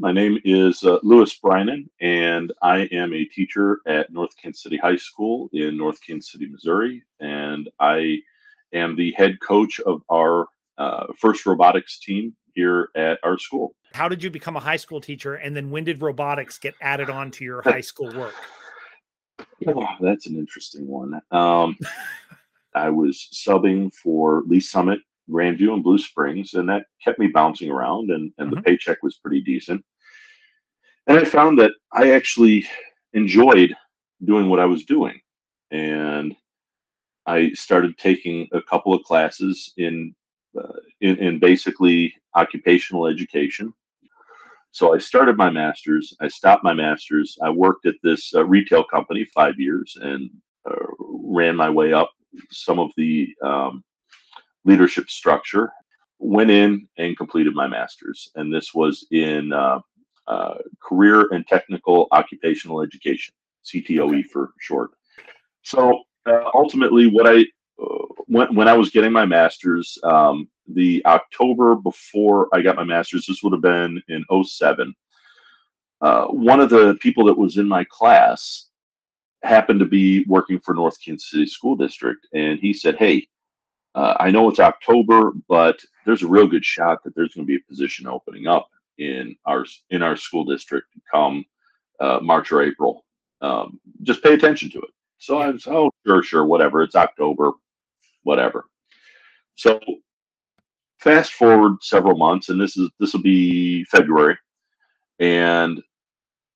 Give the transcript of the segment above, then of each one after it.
My name is uh, Louis Brynan, and I am a teacher at North Kansas City High School in North Kansas City, Missouri. And I am the head coach of our uh, FIRST robotics team here at our school. How did you become a high school teacher? And then when did robotics get added on to your high school work? Oh, that's an interesting one. Um, I was subbing for Lee Summit, Grandview, and Blue Springs, and that kept me bouncing around, and, and mm-hmm. the paycheck was pretty decent. And I found that I actually enjoyed doing what I was doing. And I started taking a couple of classes in, uh, in, in basically occupational education. So I started my master's. I stopped my master's. I worked at this uh, retail company five years and uh, ran my way up some of the um, leadership structure. Went in and completed my master's, and this was in uh, uh career and technical occupational education, CTOE for short. So uh, ultimately, what I uh, when, when I was getting my master's, um, the October before I got my master's, this would have been in 07. Uh, one of the people that was in my class happened to be working for North Kansas City School District, and he said, "Hey, uh, I know it's October, but there's a real good shot that there's going to be a position opening up in our in our school district come uh, March or April. Um, just pay attention to it." So I was, "Oh, sure, sure, whatever. It's October, whatever." So fast forward several months, and this is this will be February, and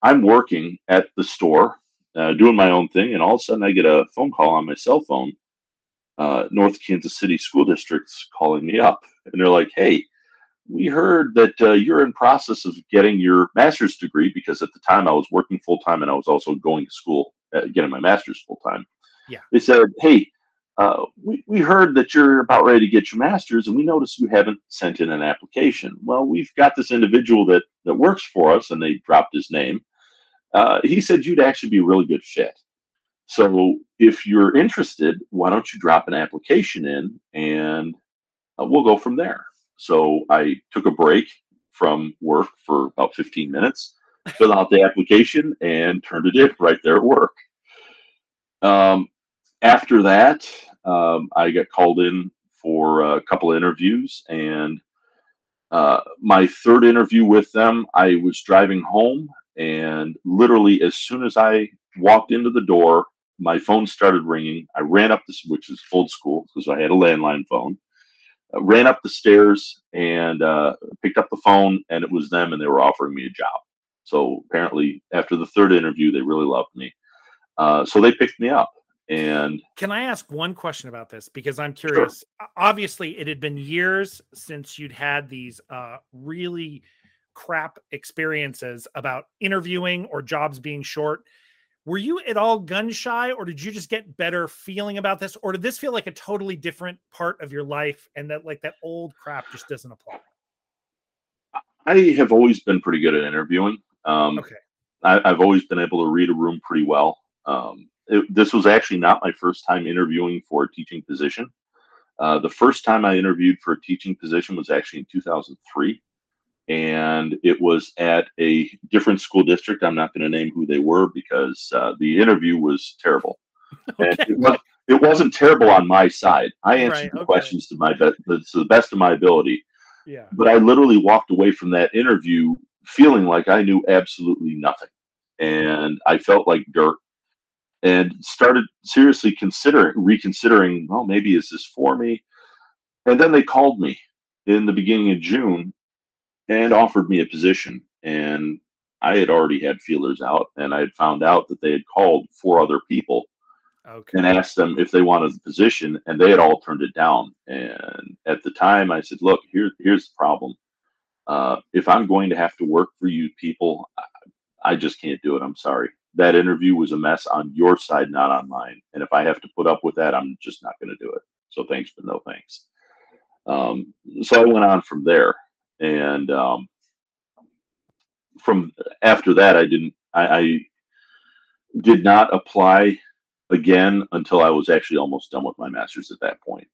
I'm working at the store, uh, doing my own thing, and all of a sudden I get a phone call on my cell phone. Uh, North Kansas City School District's calling me up, and they're like, "Hey, we heard that uh, you're in process of getting your master's degree because at the time I was working full time and I was also going to school, uh, getting my master's full time." Yeah. They said, "Hey, uh, we, we heard that you're about ready to get your master's and we noticed you haven't sent in an application. Well, we've got this individual that, that works for us and they dropped his name. Uh, he said you'd actually be a really good fit. So if you're interested, why don't you drop an application in and uh, we'll go from there. So I took a break from work for about 15 minutes, filled out the application and turned it in right there at work. Um, after that, um, I got called in for a couple of interviews, and uh, my third interview with them, I was driving home, and literally as soon as I walked into the door, my phone started ringing. I ran up this, which is old school because I had a landline phone. I ran up the stairs and uh, picked up the phone, and it was them, and they were offering me a job. So apparently, after the third interview, they really loved me. Uh, so they picked me up and can I ask one question about this? Because I'm curious. Sure. Obviously, it had been years since you'd had these uh, really crap experiences about interviewing or jobs being short. Were you at all gun shy, or did you just get better feeling about this, or did this feel like a totally different part of your life, and that like that old crap just doesn't apply? I have always been pretty good at interviewing. Um, okay. I, have always been able to read a room pretty well. Um, it, this was actually not my first time interviewing for a teaching position. Uh, the first time I interviewed for a teaching position was actually in 2003, and it was at a different school district. I'm not going to name who they were because uh, the interview was terrible. Okay. And it, was, it wasn't terrible on my side. I answered right, the okay. questions to my be- to the best of my ability. Yeah. But I literally walked away from that interview feeling like I knew absolutely nothing, and I felt like dirt and started seriously considering reconsidering well maybe is this for me and then they called me in the beginning of june and offered me a position and i had already had feelers out and i had found out that they had called four other people okay. and asked them if they wanted the position and they had all turned it down and at the time i said look here, here's the problem uh, if i'm going to have to work for you people I, I just can't do it i'm sorry that interview was a mess on your side, not on mine. And if I have to put up with that, I'm just not going to do it. So thanks, but no thanks. Um, so I went on from there, and um, from after that, I didn't. I, I did not apply again until I was actually almost done with my master's at that point.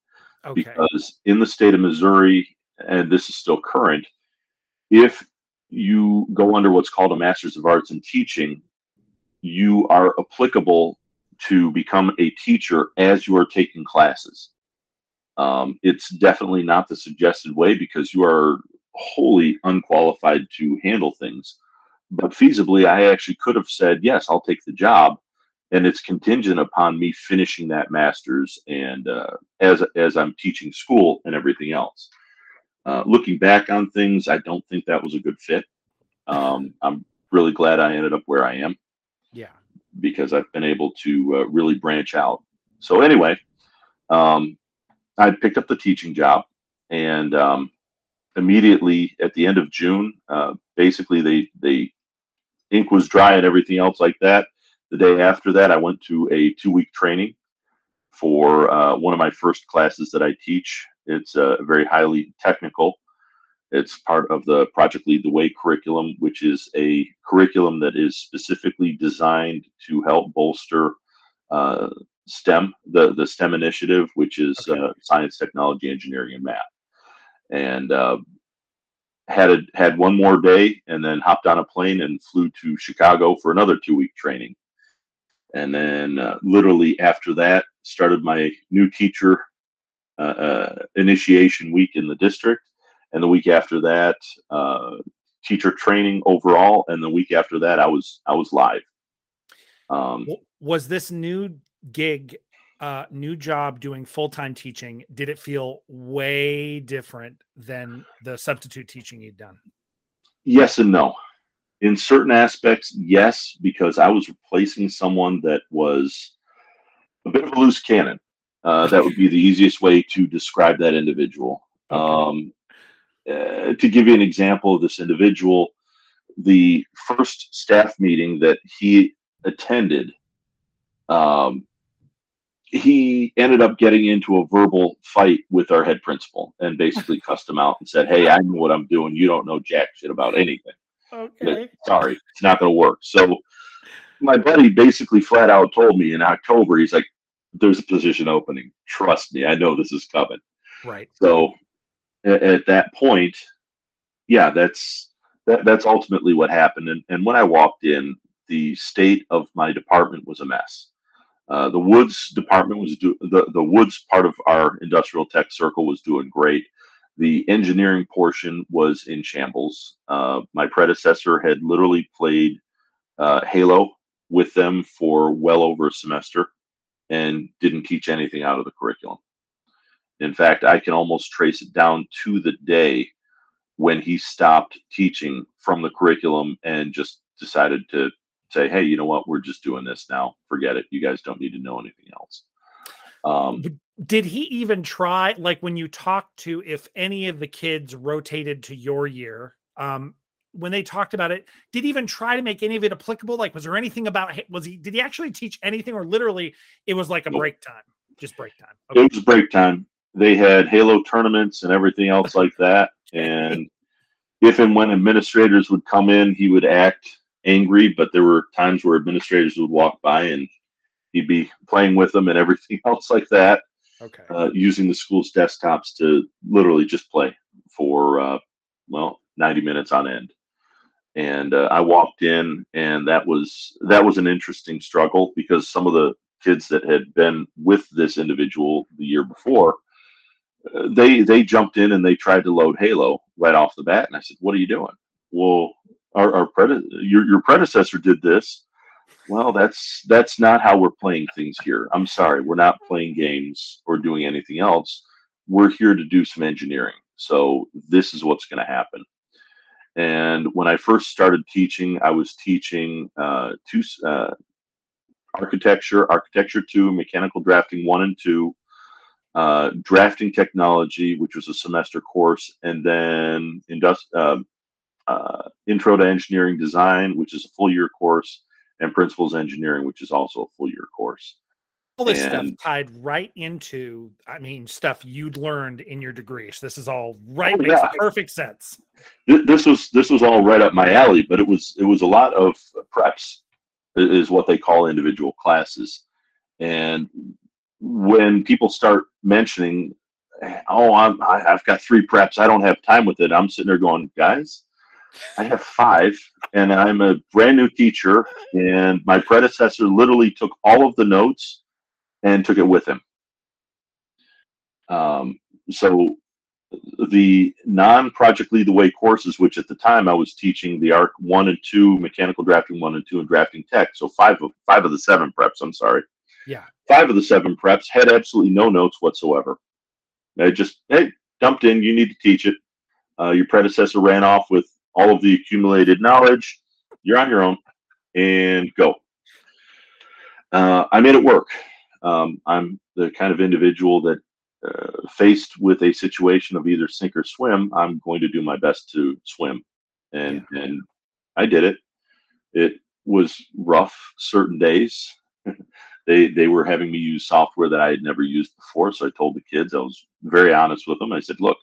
Okay. Because in the state of Missouri, and this is still current, if you go under what's called a Master's of Arts in Teaching, you are applicable to become a teacher as you are taking classes. Um, it's definitely not the suggested way because you are wholly unqualified to handle things. But feasibly, I actually could have said, yes, I'll take the job. And it's contingent upon me finishing that master's and uh, as, as I'm teaching school and everything else. Uh, looking back on things, I don't think that was a good fit. Um, I'm really glad I ended up where I am. Yeah. Because I've been able to uh, really branch out. So, anyway, um, I picked up the teaching job and um, immediately at the end of June, uh, basically they, they, ink was dry and everything else like that. The day after that, I went to a two week training for uh, one of my first classes that I teach. It's uh, very highly technical. It's part of the Project Lead the Way curriculum, which is a curriculum that is specifically designed to help bolster uh, STEM, the, the STEM initiative, which is okay. uh, science, technology, engineering, and math. And uh, had a, had one more day, and then hopped on a plane and flew to Chicago for another two week training. And then, uh, literally after that, started my new teacher uh, uh, initiation week in the district and the week after that, uh, teacher training overall, and the week after that, I was I was live. Um, was this new gig, uh, new job doing full time teaching? Did it feel way different than the substitute teaching you'd done? Yes and no. In certain aspects, yes, because I was replacing someone that was a bit of a loose cannon. Uh, that would be the easiest way to describe that individual. Um, uh, to give you an example of this individual, the first staff meeting that he attended, um, he ended up getting into a verbal fight with our head principal and basically cussed him out and said, Hey, I know what I'm doing. You don't know jack shit about anything. Okay. But, sorry, it's not going to work. So my buddy basically flat out told me in October, he's like, There's a position opening. Trust me, I know this is coming. Right. So at, at that point, yeah, that's that, that's ultimately what happened. And, and when I walked in, the state of my department was a mess. Uh, the woods department was do the, the woods part of our industrial tech circle was doing great. The engineering portion was in shambles. Uh, my predecessor had literally played uh, Halo with them for well over a semester and didn't teach anything out of the curriculum. In fact, I can almost trace it down to the day when he stopped teaching from the curriculum and just decided to say, hey, you know what? We're just doing this now. Forget it. You guys don't need to know anything else. Um, Did he even try, like when you talked to if any of the kids rotated to your year, um, when they talked about it, did he even try to make any of it applicable? Like, was there anything about was he did he actually teach anything, or literally it was like a nope. break time, just break time? Okay. It was break time they had Halo tournaments and everything else like that. And if and when administrators would come in, he would act angry, but there were times where administrators would walk by and he'd be playing with them and everything else like that. Okay. Uh, using the school's desktops to literally just play for, uh, well, 90 minutes on end. And uh, I walked in, and that was that was an interesting struggle because some of the kids that had been with this individual the year before they they jumped in and they tried to load Halo right off the bat, and I said, "What are you doing?" Well, our, our prede- your your predecessor did this. Well, that's that's not how we're playing things here. I'm sorry, we're not playing games or doing anything else. We're here to do some engineering. So this is what's going to happen. And when I first started teaching, I was teaching uh, two uh, architecture, architecture two, mechanical drafting one and two, uh, drafting technology, which was a semester course, and then industri- uh, intro to engineering design, which is a full year course, and principles engineering, which is also a full year course. All this and, stuff tied right into, I mean, stuff you'd learned in your degree. So this is all right, oh, makes yeah. perfect sense. This was this was all right up my alley, but it was it was a lot of preps, is what they call individual classes, and when people start mentioning, oh, I'm, I, have got three preps, I don't have time with it. I'm sitting there going, guys, I have five, and I'm a brand new teacher. And my predecessor literally took all of the notes and took it with him. Um, so the non-project lead the way courses, which at the time I was teaching the ARC one and two, mechanical drafting one and two, and drafting tech. So five of five of the seven preps. I'm sorry. Yeah. Five of the seven preps had absolutely no notes whatsoever. They just hey dumped in. You need to teach it. Uh, your predecessor ran off with all of the accumulated knowledge. You're on your own, and go. Uh, I made it work. Um, I'm the kind of individual that uh, faced with a situation of either sink or swim, I'm going to do my best to swim, and yeah. and I did it. It was rough certain days. they they were having me use software that I had never used before, so I told the kids I was very honest with them. I said, "Look,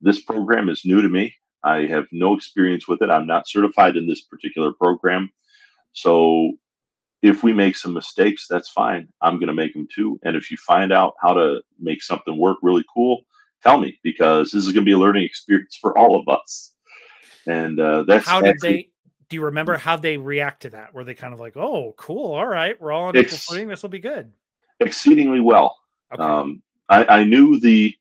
this program is new to me. I have no experience with it. I'm not certified in this particular program, so if we make some mistakes, that's fine. I'm going to make them too. And if you find out how to make something work really cool, tell me because this is going to be a learning experience for all of us. And uh, that's how did they? Do you remember how they react to that? Were they kind of like, "Oh, cool, all right, we're all on equal footing. This will be good." Exceedingly well. Okay. Um, I, I knew the,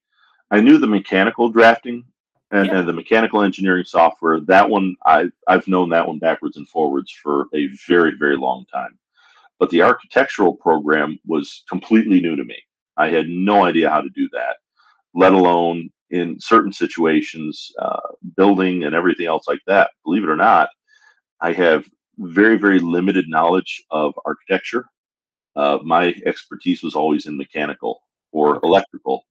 I knew the mechanical drafting and, yeah. and, the mechanical engineering software that one I, i've known that one backwards and forwards for a very very long time but the architectural program was completely new to me. I had no idea how to do that, let alone in certain situations, uh, building and everything else like that. Believe it or not, I have very, very limited knowledge of architecture. Uh, my expertise was always in mechanical or electrical.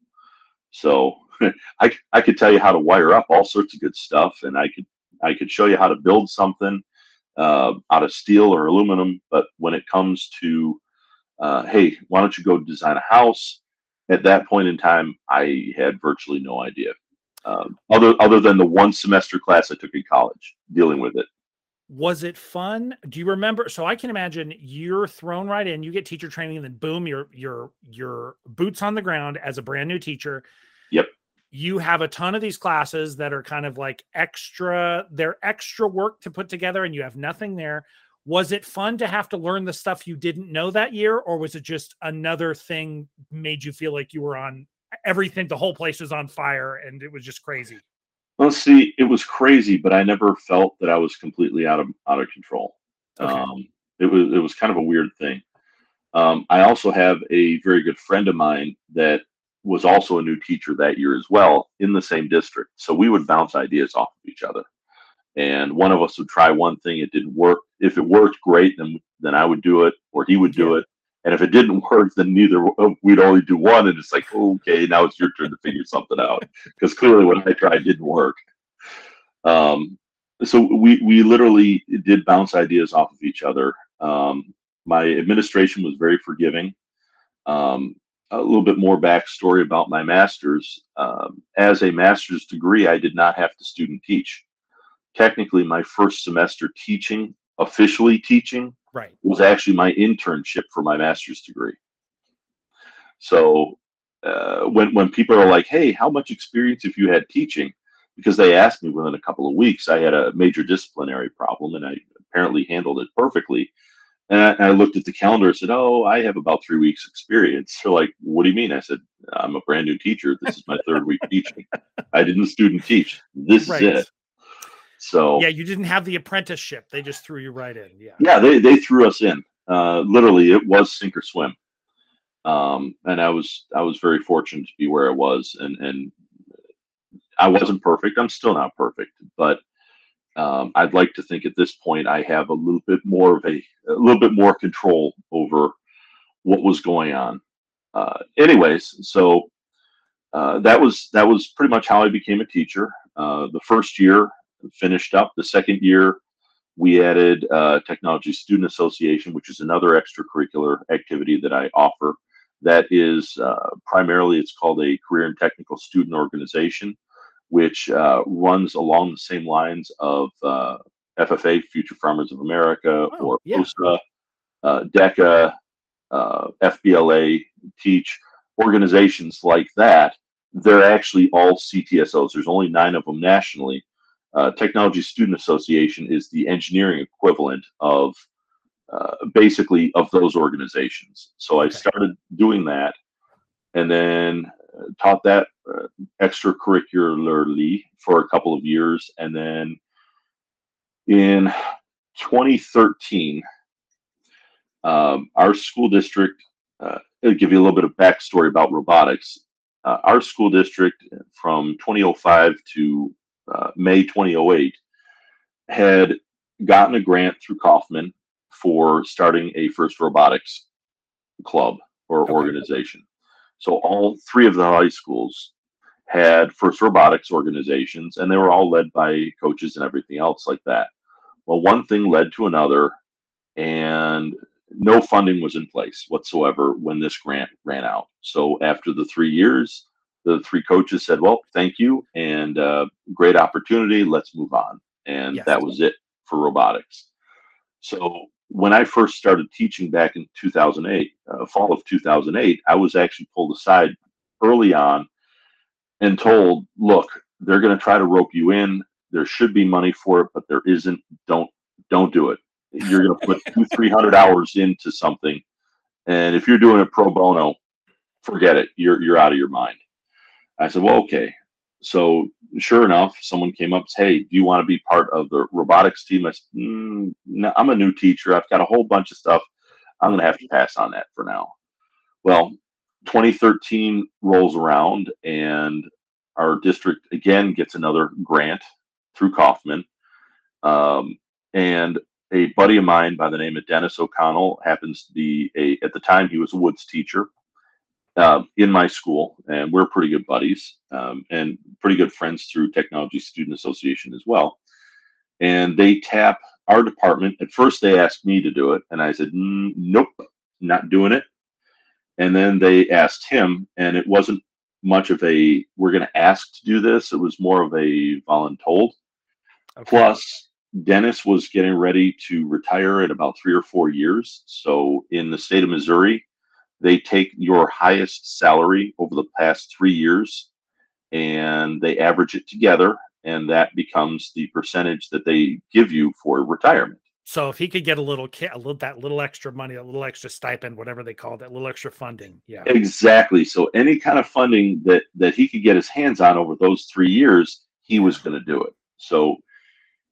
So I, I could tell you how to wire up all sorts of good stuff, and I could I could show you how to build something uh, out of steel or aluminum. But when it comes to, uh, hey, why don't you go design a house? At that point in time, I had virtually no idea, um, other other than the one semester class I took in college dealing with it. Was it fun? Do you remember? So I can imagine you're thrown right in. You get teacher training, and then boom, your your your boots on the ground as a brand new teacher. You have a ton of these classes that are kind of like extra they're extra work to put together and you have nothing there. Was it fun to have to learn the stuff you didn't know that year or was it just another thing made you feel like you were on everything the whole place was on fire and it was just crazy? Well see it was crazy but i never felt that i was completely out of out of control. Okay. um, it was it was kind of a weird thing. Um, i also have a very good friend of mine that was also a new teacher that year as well in the same district. So we would bounce ideas off of each other. And one of us would try one thing, it didn't work. If it worked, great, then then I would do it, or he would do it. And if it didn't work, then neither we'd only do one. And it's like, okay, now it's your turn to figure something out because clearly what I tried didn't work. Um, so we we literally did bounce ideas off of each other. Um, my administration was very forgiving. Um, a little bit more backstory about my master's. Um, as a master's degree, I did not have to student teach. Technically, my first semester teaching, officially teaching, right. was actually my internship for my master's degree. So uh, when when people are like, "Hey, how much experience have you had teaching?" Because they asked me within a couple of weeks, I had a major disciplinary problem, and I apparently handled it perfectly. And I, I, looked at the calendar and said, Oh, I have about three weeks experience. They're like, What do you mean? I said, I'm a brand new teacher. This is my third week teaching. I didn't student teach. This right. is it. So yeah, you didn't have the apprenticeship. They just threw you right in. Yeah. Yeah, they, they threw us in. Uh, literally it was sink or swim. Um, and I was I was very fortunate to be where I was and and I wasn't perfect. I'm still not perfect, but um, I'd like to think at this point I have a little bit more of a, a little bit more control over what was going on. Uh, anyways, so uh, that was that was pretty much how I became a teacher. Uh, the first year finished up. The second year, we added uh, Technology Student Association, which is another extracurricular activity that I offer. That is uh, primarily it's called a career and technical student organization which uh, runs along the same lines of uh, FFA, Future Farmers of America, oh, or yeah. POSA, uh, DECA, uh, FBLA, Teach, organizations like that. They're actually all CTSOs. There's only nine of them nationally, uh, Technology Student Association is the engineering equivalent of uh, basically of those organizations. So I started doing that, and then taught that uh, extracurricularly for a couple of years, and then in 2013, um, our school district. Uh, I'll give you a little bit of backstory about robotics. Uh, our school district from 2005 to uh, May 2008 had gotten a grant through Kauffman for starting a FIRST robotics club or okay. organization. So all three of the high schools had FIRST robotics organizations, and they were all led by coaches and everything else like that. Well, one thing led to another, and no funding was in place whatsoever when this grant ran out. So after the three years, the three coaches said, "Well, thank you, and uh, great opportunity. Let's move on." And yes. that was it for robotics. So when I first started teaching back in 2008, uh, fall of 2008, I was actually pulled aside early on and told, "Look, they're going to try to rope you in. There should be money for it, but there isn't. Don't don't do it. You're going to put two, three hundred hours into something, and if you're doing it pro bono, forget it. You're you're out of your mind." I said, well, okay. So sure enough, someone came up, said, hey, do you want to be part of the robotics team? I said, mm, no, I'm a new teacher. I've got a whole bunch of stuff. I'm going to have to pass on that for now. Well, 2013 rolls around and our district again gets another grant through Kauffman, Um, and a buddy of mine by the name of Dennis O'Connell happens to be a, at the time he was a woods teacher uh, in my school, and we're pretty good buddies um, and pretty good friends through Technology Student Association as well. And they tap our department. At first, they asked me to do it, and I said, mm, "Nope, not doing it." And then they asked him, and it wasn't much of a "we're going to ask to do this." It was more of a voluntold. Okay. Plus, Dennis was getting ready to retire in about three or four years. So, in the state of Missouri, they take your highest salary over the past three years and they average it together and that becomes the percentage that they give you for retirement. So if he could get a little a little that little extra money a little extra stipend whatever they call that little extra funding yeah. Exactly. So any kind of funding that that he could get his hands on over those three years he was going to do it. So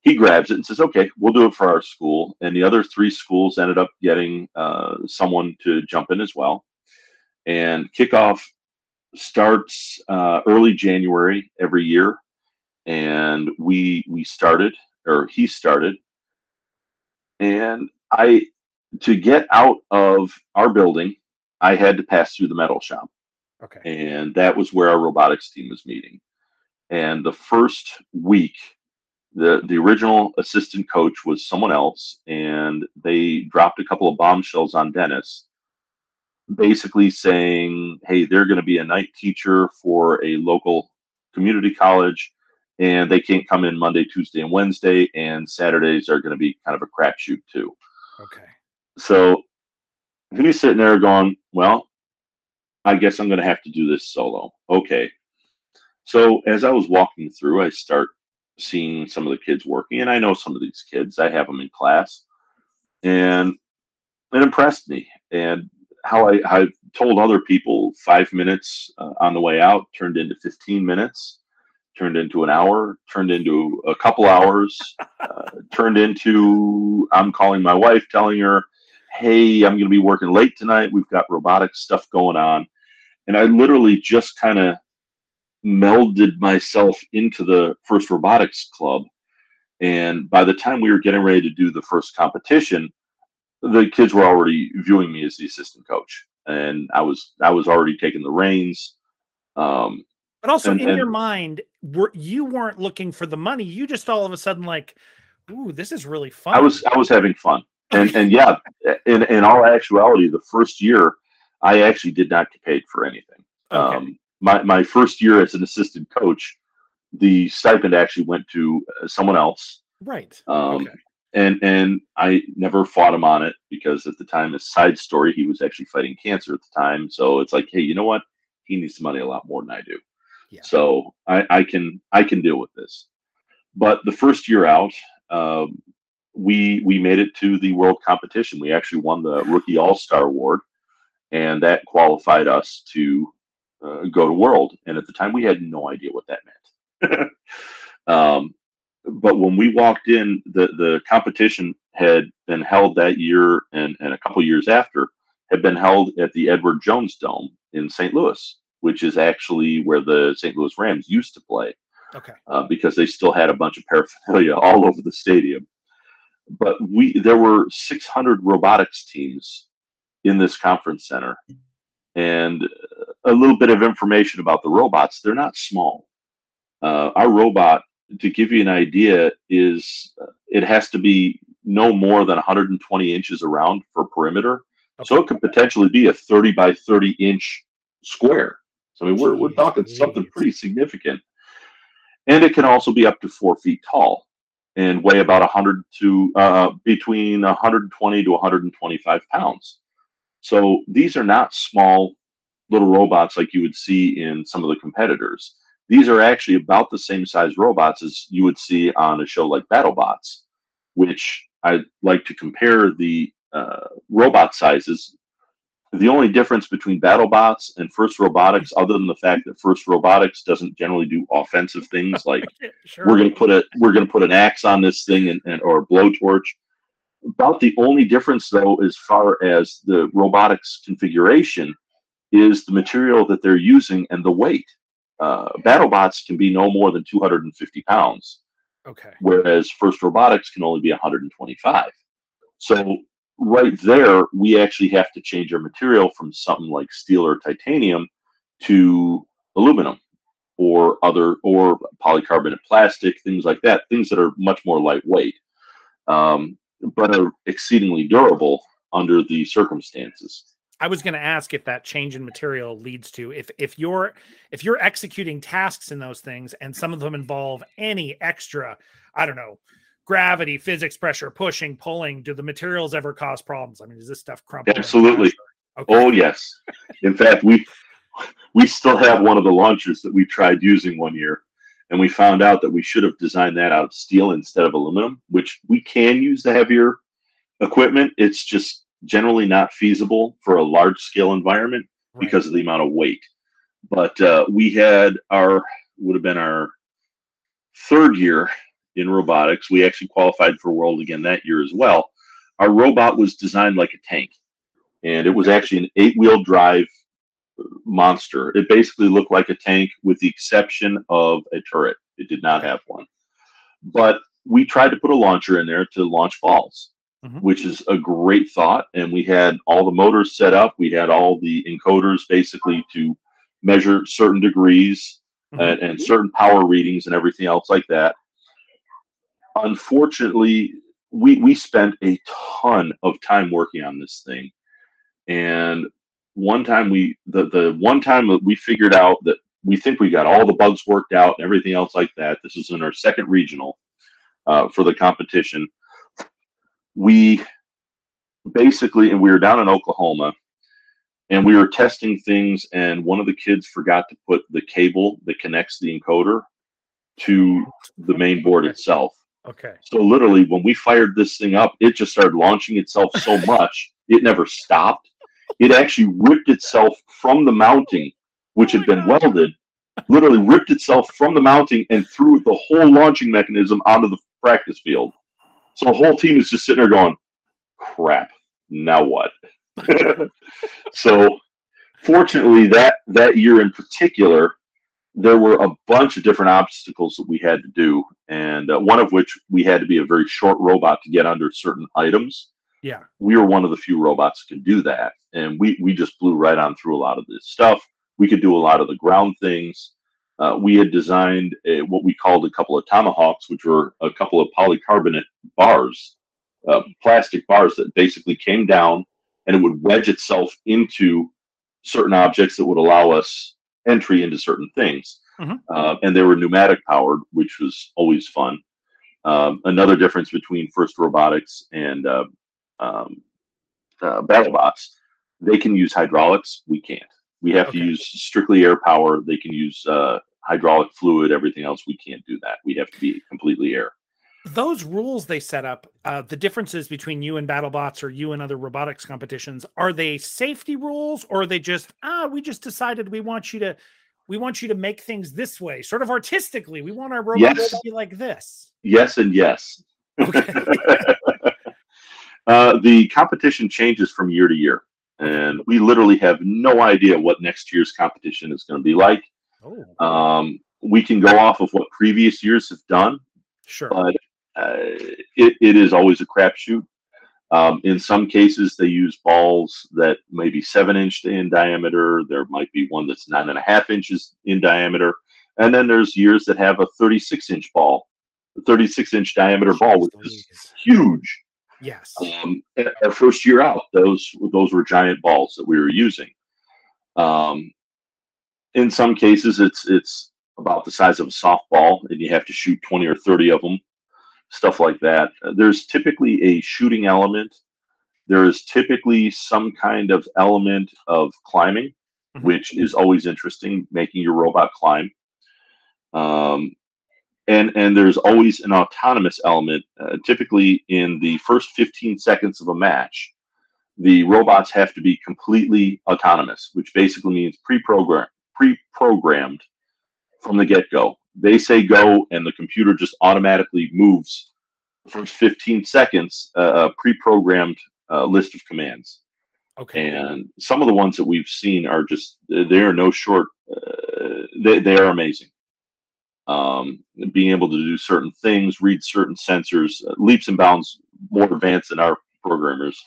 he grabs it and says, "Okay, we'll do it for our school." And the other three schools ended up getting uh, someone to jump in as well. And kickoff starts uh, early January every year, and we we started or he started, and I to get out of our building, I had to pass through the metal shop. Okay. And that was where our robotics team was meeting. And the first week the the original assistant coach was someone else, and they dropped a couple of bombshells on Dennis, basically saying, "Hey, they're going to be a night teacher for a local community college, and they can't come in Monday, Tuesday, and Wednesday, and Saturdays are going to be kind of a crapshoot too." Okay. So he's sitting there going, "Well, I guess I'm going to have to do this solo." Okay. So as I was walking through, I start seeing some of the kids working, and I know some of these kids. I have them in class, and it impressed me. And how I, I told other people five minutes uh, on the way out turned into 15 minutes, turned into an hour, turned into a couple hours, uh, turned into I'm calling my wife, telling her, hey, I'm going to be working late tonight. We've got robotic stuff going on. And I literally just kind of melded myself into the FIRST robotics club. And by the time we were getting ready to do the first competition, the kids were already viewing me as the assistant coach, and I was I was already taking the reins. Um, but also and, in and, your mind, were you weren't looking for the money? You just all of a sudden like, ooh, this is really fun. I was I was having fun, and and yeah, in in all actuality, the first year I actually did not get paid for anything. Okay. Um, my my first year as an assistant coach, the stipend actually went to uh, someone else. Right. Um, okay. And and I never fought him on it because at the time, a side story, he was actually fighting cancer at the time. So it's like, hey, you know what? He needs the money a lot more than I do. Yeah. So I, I can I can deal with this. but the first year out, um, we we made it to the world competition. We actually won the rookie all star award, and that qualified us to uh, go to world. And at the time, we had no idea what that meant. um, but when we walked in, the the competition had been held that year, and and a couple years after had been held at the Edward Jones Dome in St. Louis, which is actually where the St. Louis Rams used to play. Okay. Uh, because they still had a bunch of paraphernalia all over the stadium but we there were 600 robotics teams in this conference center and a little bit of information about the robots they're not small. Uh, our robot to give you an idea is uh, it has to be no more than 120 inches around for perimeter. Okay. so it could potentially be a 30 by 30 inch square. So i mean we're, we're talking something pretty significant. And it can also be up to four feet tall and weigh about 100 to uh, between 120 to 125 pounds. So these are not small little robots like you would see in some of the competitors. These are actually about the same size robots as you would see on a show like BattleBots, which I like to compare the uh, robot sizes the only difference between BattleBots and First Robotics, other than the fact that First Robotics doesn't generally do offensive things like sure. we're going to put a we're going to put an axe on this thing and, and or a blowtorch. About the only difference, though, as far as the robotics configuration, is the material that they're using and the weight. Uh, BattleBots can be no more than 250 pounds. Okay. Whereas First Robotics can only be 125. So right there, we actually have to change our material from something like steel or titanium to aluminum or other or polycarbonate plastic, things like that, things that are much more lightweight, um, but are exceedingly durable under the circumstances. I was going to ask if that change in material leads to if if you're if you're executing tasks in those things and some of them involve any extra, I don't know, gravity, physics, pressure, pushing, pulling, do the materials ever cause problems? I mean, is this stuff crumple? Absolutely. Okay. Oh yes. In fact, we we still have one of the launchers that we tried using one year, and we found out that we should have designed that out of steel instead of aluminum, which we can use the heavier equipment. It's just generally not feasible for a large scale environment right. because of the amount of weight. But uh, we had our would have been our third year in robotics. We actually qualified for World again that year as well. Our robot was designed like a tank, and it was actually an eight wheel drive monster. It basically looked like a tank with the exception of a turret. It did not have one. But we tried to put a launcher in there to launch balls, mm-hmm. which is a great thought. And we had all the motors set up, we had all the encoders basically to measure certain degrees mm-hmm. and, and certain power readings and everything else like that unfortunately, we we spent a ton of time working on this thing, and one time we the the one time that we figured out that we think we got all the bugs worked out and everything else like that. This is in our second regional uh, for the competition. We basically, and we were down in Oklahoma, and we were testing things, and one of the kids forgot to put the cable that connects the encoder to the main board itself. Okay. So literally, when we fired this thing up, it just started launching itself so much it never stopped. It actually ripped itself from the mounting, which had been welded. Literally ripped itself from the mounting and threw the whole launching mechanism onto the practice field. So the whole team is just sitting there going, "Crap! Now what?" so, fortunately, that that year in particular, there were a bunch of different obstacles that we had to do, and uh, one of which we had to be a very short robot to get under certain items. Yeah, we were one of the few robots that can do that, and we we just blew right on through a lot of this stuff. We could do a lot of the ground things. Uh, we had designed a, what we called a couple of tomahawks, which were a couple of polycarbonate bars, uh, plastic bars that basically came down and it would wedge itself into certain objects that would allow us entry into certain things. Mm-hmm. Uh, and they were pneumatic powered, which was always fun. Um, another difference between First Robotics and uh, um, uh, BattleBots, they can use hydraulics. We can't. We have okay. to use strictly air power. They can use uh, hydraulic fluid, everything else. We can't do that. We have to be completely air. Those rules they set up, uh, the differences between you and BattleBots or you and other robotics competitions, are they safety rules or are they just ah, we just decided we want you to we want you to make things this way, sort of artistically. We want our robots yes. to be like this. Yes, and yes. Okay. uh, the competition changes from year to year, and we literally have no idea what next year's competition is going to be like. Oh. Um, we can go off of what previous years have done, sure, but uh, it, it is always a crapshoot. Um, in some cases, they use balls that may be seven inch in diameter. There might be one that's nine and a half inches in diameter. And then there's years that have a 36 inch ball, a 36 inch diameter ball, which is huge. Yes. Um, our first year out, those those were giant balls that we were using. Um, in some cases, it's it's about the size of a softball, and you have to shoot 20 or 30 of them stuff like that. There's typically a shooting element. There is typically some kind of element of climbing, mm-hmm. which is always interesting, making your robot climb. Um, and and there's always an autonomous element. Uh, typically, in the first 15 seconds of a match, the robots have to be completely autonomous, which basically means pre-programmed, pre-programmed from the get-go. They say go and the computer just automatically moves the first 15 seconds uh, a pre-programmed uh, list of commands. Okay. And some of the ones that we've seen are just they are no short uh, they, they are amazing um, being able to do certain things read certain sensors uh, leaps and bounds more advanced than our programmers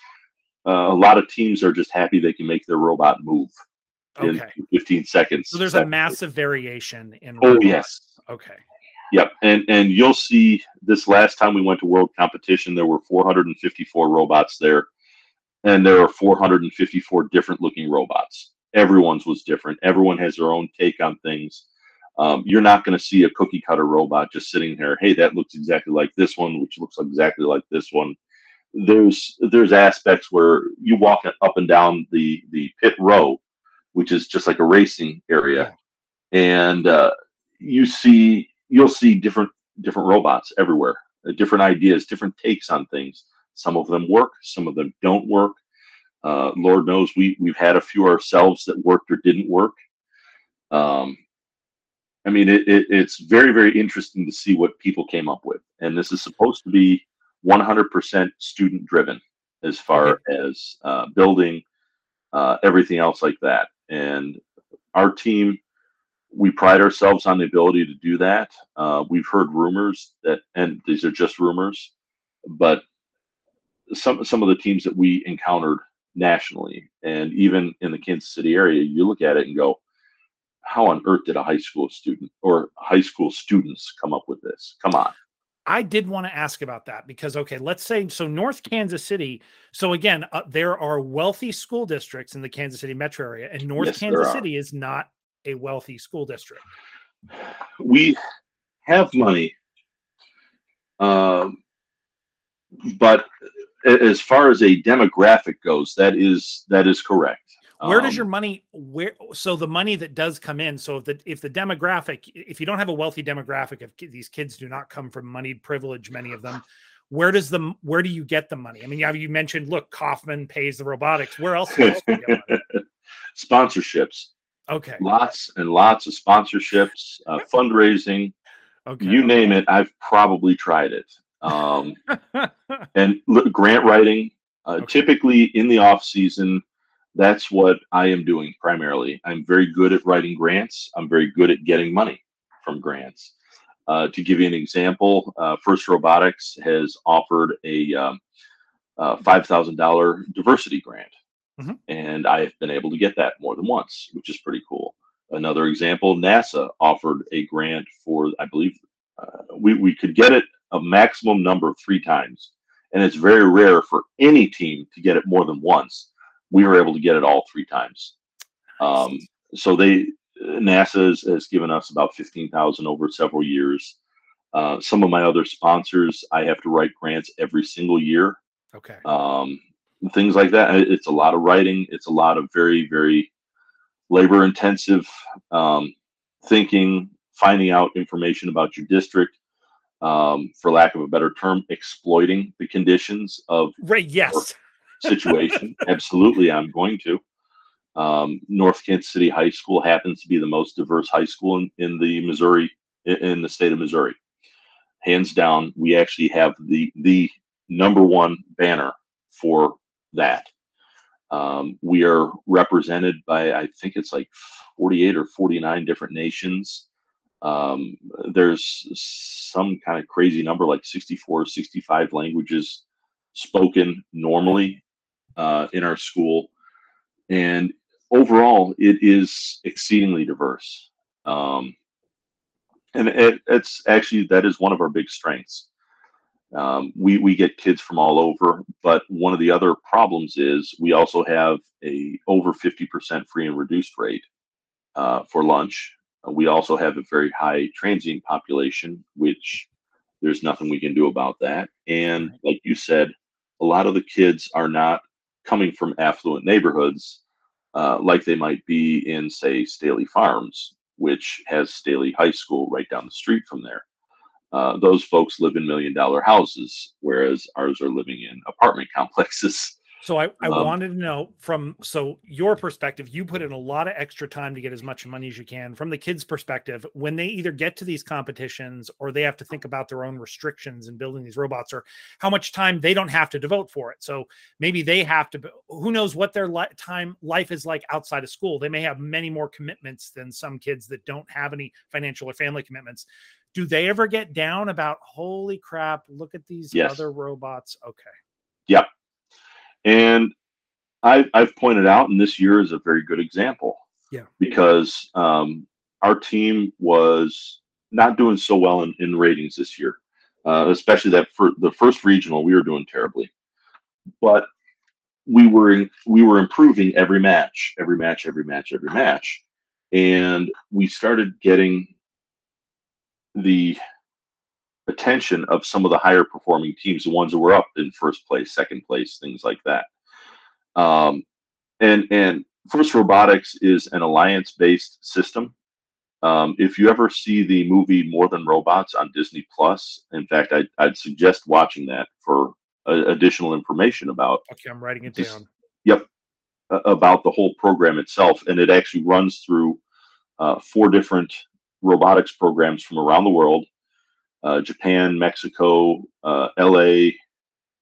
uh, a lot of teams are just happy they can make their robot move okay. in 15 seconds so there's a massive variation in oh robots. yes Okay. Yep, and and you'll see this last time we went to world competition, there were 454 robots there, and there are 454 different looking robots. Everyone's was different. Everyone has their own take on things. Um, you're not going to see a cookie cutter robot just sitting there. Hey, that looks exactly like this one, which looks exactly like this one. There's there's aspects where you walk up and down the the pit row, which is just like a racing area, and uh, you see you'll see different different robots everywhere, uh, different ideas, different takes on things. Some of them work, some of them don't work. Uh, Lord knows we we've had a few ourselves that worked or didn't work. Um, I mean, it, it, it's very very interesting to see what people came up with, and this is supposed to be 100% student driven as far okay. as uh, building uh, everything else like that. And our team we pride ourselves on the ability to do that. Uh, we've heard rumors that, and these are just rumors, but some some of the teams that we encountered nationally and even in the Kansas City area, you look at it and go, "How on earth did a high school student or high school students come up with this? Come on." I did want to ask about that because okay, let's say so North Kansas City. So again, uh, there are wealthy school districts in the Kansas City metro area, and North yes, Kansas City is not a wealthy school district? We have money, um, but as far as a demographic goes, that is that is correct. Where does your um, money where so the money that does come in so if the if the demographic if you don't have a wealthy demographic if these kids do not come from moneyed privilege many of them where does the where do you get the money? I mean, you mentioned look, Kauffman pays the robotics. Where else? Sponsorships. Okay. Lots and lots of sponsorships, uh, fundraising. Okay. You name it, I've probably tried it. Um, and look, grant writing. Uh, okay. Typically in the off season, that's what I am doing primarily. I'm very good at writing grants. I'm very good at getting money from grants. Uh, to give you an example, uh, First Robotics has offered a um, uh, $5,000 diversity grant. Mm-hmm. And I have been able to get that more than once, which is pretty cool. Another example NASA offered a grant for, I believe, uh, we, we could get it a maximum number of three times. And it's very rare for any team to get it more than once. We were able to get it all three times. Um, so they, NASA has, has, given us about 15,000 over several years. Uh, some of my other sponsors, I have to write grants every single year. Okay. Um, things like that. It's a lot of writing. It's a lot of very, very labor intensive um, thinking, finding out information about your district, um, for lack of a better term, exploiting the conditions of right. Yes. Situation. Absolutely, I'm going to. Um, North Kansas City High School happens to be the most diverse high school in, in the Missouri in the state of Missouri. Hands down, we actually have the the number one banner for that. Um, we are represented by I think it's like 48 or 49 different nations. Um, there's some kind of crazy number like 64, 65 languages spoken normally uh, in our school. And overall, it is exceedingly diverse. Um, and it, it's actually, that is one of our big strengths. Um, we, we get kids from all over, but one of the other problems is we also have a over 50% free and reduced rate uh, for lunch. we also have a very high transient population, which there's nothing we can do about that. And like you said, a lot of the kids are not coming from affluent neighborhoods uh, like they might be in, say, Staley Farms, which has Staley High School right down the street from there. Uh, those folks live in million dollar houses, whereas ours are living in apartment complexes. So I, I um, wanted to know from so your perspective, you put in a lot of extra time to get as much money as you can. From the kids' perspective, when they either get to these competitions or they have to think about their own restrictions and building these robots, or how much time they don't have to devote for it. So maybe they have to. Who knows what their li- time life is like outside of school? They may have many more commitments than some kids that don't have any financial or family commitments. Do they ever get down about holy crap? Look at these yes. other robots. Okay. Yep. And I've, I've pointed out, and this year is a very good example. Yeah. Because um, our team was not doing so well in, in ratings this year, uh, especially that for the first regional, we were doing terribly. But we were we were improving every match, every match, every match, every match, and we started getting the attention of some of the higher performing teams, the ones that were up in first place, second place, things like that. Um, and and FIRST Robotics is an alliance based system. Um, if you ever see the movie More Than Robots on Disney Plus, in fact, I'd, I'd suggest watching that for uh, additional information about. Okay, I'm writing it down. Yep, uh, about the whole program itself, and it actually runs through uh, four different robotics programs from around the world uh, Japan, Mexico, uh, LA,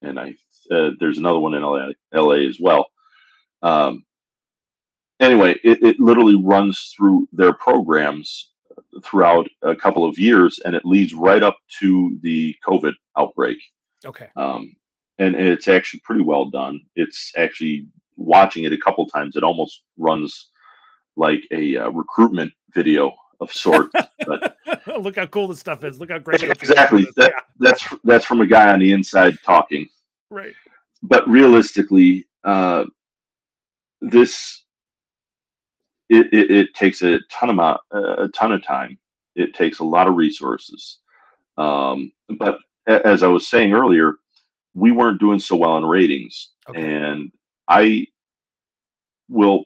and I uh, there's another one in LA, LA as well. Um, anyway, it, it literally runs through their programs throughout a couple of years, and it leads right up to the COVID outbreak. Okay. Um, and, and it's actually pretty well done. It's actually watching it a couple times. It almost runs like a uh, recruitment video of sorts. But look how cool this stuff is. Look how great. Exactly. That, yeah. That's that's from a guy on the inside talking. Right. But realistically, uh, this it, it, it, takes a ton of a ton of time. It takes a lot of resources. Um, but as I was saying earlier, we weren't doing so well in ratings, okay. and I will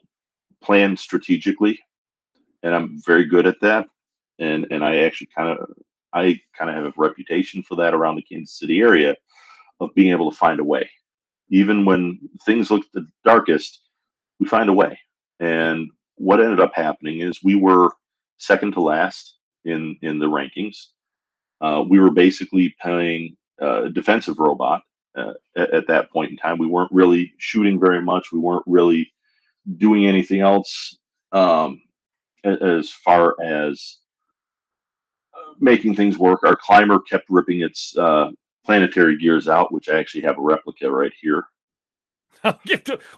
plan strategically and I'm very good at that. And and I actually kind of I kind of have a reputation for that around the Kansas City area of being able to find a way. Even when things look the darkest, we find a way. And what ended up happening is we were second to last in in the rankings. Uh, we were basically playing a defensive robot uh, at, at, that point in time. We weren't really shooting very much. We weren't really doing anything else. Um, as far as making things work. Our climber kept ripping its uh, planetary gears out, which I actually have a replica right here.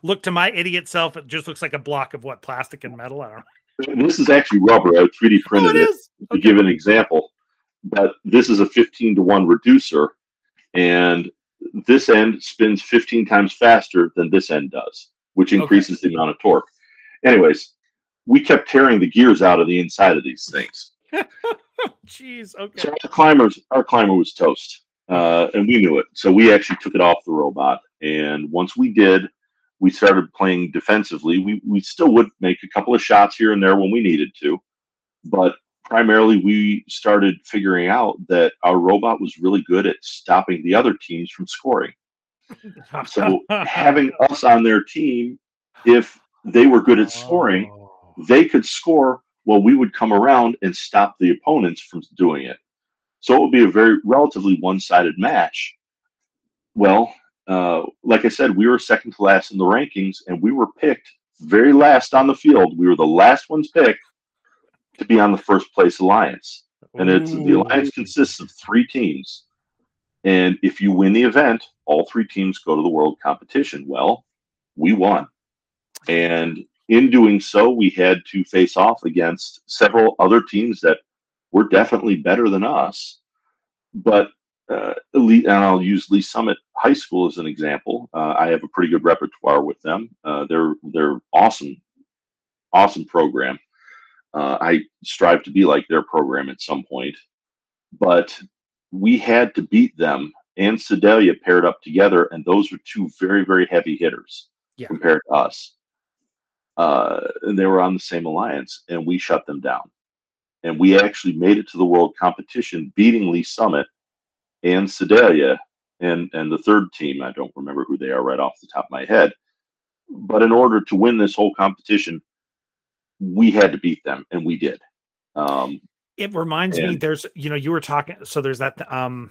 Look to my idiot self. It just looks like a block of what plastic and metal. I don't know. This is actually rubber. I 3D printed oh, it, it to give an example. But this is a 15 to 1 reducer, and this end spins 15 times faster than this end does, which increases okay. the amount of torque. Anyways, we kept tearing the gears out of the inside of these things. Jeez. Okay. So our climbers, our climber was toast, uh, and we knew it. So we actually took it off the robot. And once we did, we started playing defensively. We we still would make a couple of shots here and there when we needed to, but primarily we started figuring out that our robot was really good at stopping the other teams from scoring. So having us on their team, if they were good at scoring, Oh. They could score while we would come around and stop the opponents from doing it. So it would be a very relatively one-sided match. Well, uh, like I said, we were second to last in the rankings, and we were picked very last on the field. We were the last ones picked to be on the first place alliance, and it's the alliance consists of three teams. And if you win the event, all three teams go to the world competition. Well, we won. And in doing so, we had to face off against several other teams that were definitely better than us. But uh, elite, and I'll use Lee Summit High School as an example. Uh, I have a pretty good repertoire with them. Uh, they're they're awesome, awesome program. Uh, I strive to be like their program at some point, but we had to beat them and Sedalia paired up together, and those were two very very heavy hitters Yeah. compared to us. Uh, and they were on the same alliance, and we shut them down. And we actually made it to the world competition, beating Lee Summit and Sedalia and and the third team. I don't remember who they are right off the top of my head. But in order to win this whole competition, we had to beat them, and we did. Um, it reminds me there's you know you were talking so there's that um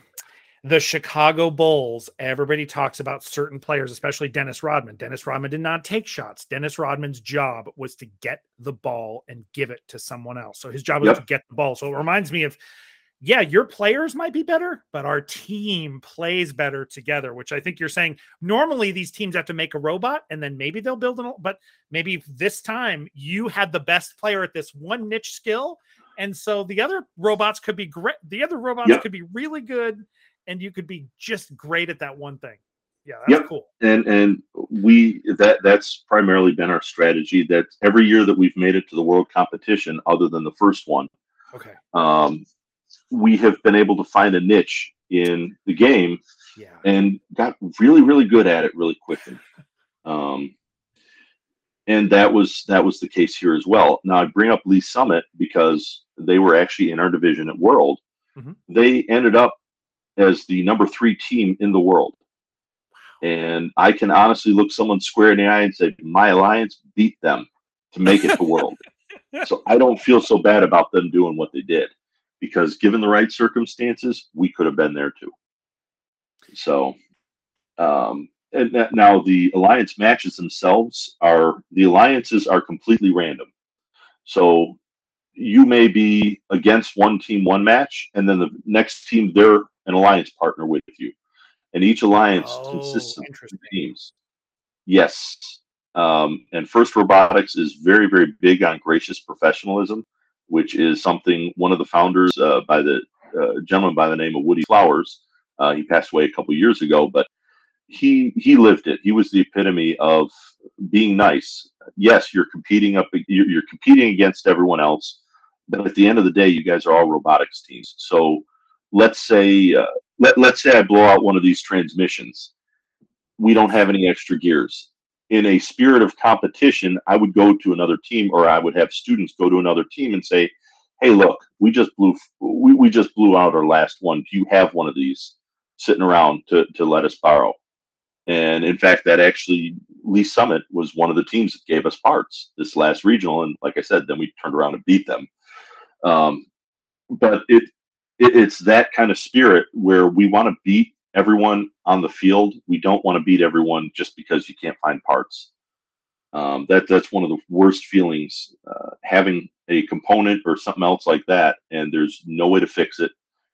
the chicago bulls everybody talks about certain players especially dennis rodman dennis rodman did not take shots dennis rodman's job was to get the ball and give it to someone else so his job was Yep. to get the ball so it reminds me of yeah your players might be better but our team plays better together which i think you're saying normally these teams have to make a robot and then maybe they'll build an but maybe this time you had the best player at this one niche skill and so the other robots could be great. The other robots Yep. could be really good, and you could be just great at that one thing. Yeah, that's Yep. cool. and and we that that's primarily been our strategy. That every year that we've made it to the world competition, other than the first one, Okay. um, we have been able to find a niche in the game Yeah. and got really really good at it really quickly um, and that was that was the case here as well now i bring up lee summit because they were actually in our division at world Mhm. they ended up as the number three team in the world. And i can honestly look someone square in the eye and say my alliance beat them to make it to world. So i don't feel so bad about them doing what they did because given the right circumstances we could have been there too. So um, and that, now the alliance matches themselves are the alliances are completely random. So you may be against one team one match, and then the next team they're an alliance partner with you, and each alliance consists Oh, of interesting. two teams. Yes, um, and First Robotics is very very big on gracious professionalism, which is something one of the founders uh, by the uh, gentleman by the name of Woody Flowers. Uh, he passed away a couple years ago, but he he lived it. He was the epitome of being nice. Yes, you're competing up. You're, you're competing against everyone else, but at the end of the day, you guys are all robotics teams. So let's say uh, let let's say I blow out one of these transmissions. We don't have any extra gears. In a spirit of competition, I would go to another team, or I would have students go to another team and say, "Hey, look, we just blew we, we just blew out our last one. Do you have one of these sitting around to to let us borrow?" And in fact, that actually Lee Summit was one of the teams that gave us parts this last regional. And like I said, then we turned around and beat them. Um, but it, it it's that kind of spirit where we want to beat everyone on the field. We don't want to beat everyone just because you can't find parts. Um, that that's one of the worst feelings. Uh, having a component or something else like that, and there's no way to fix it.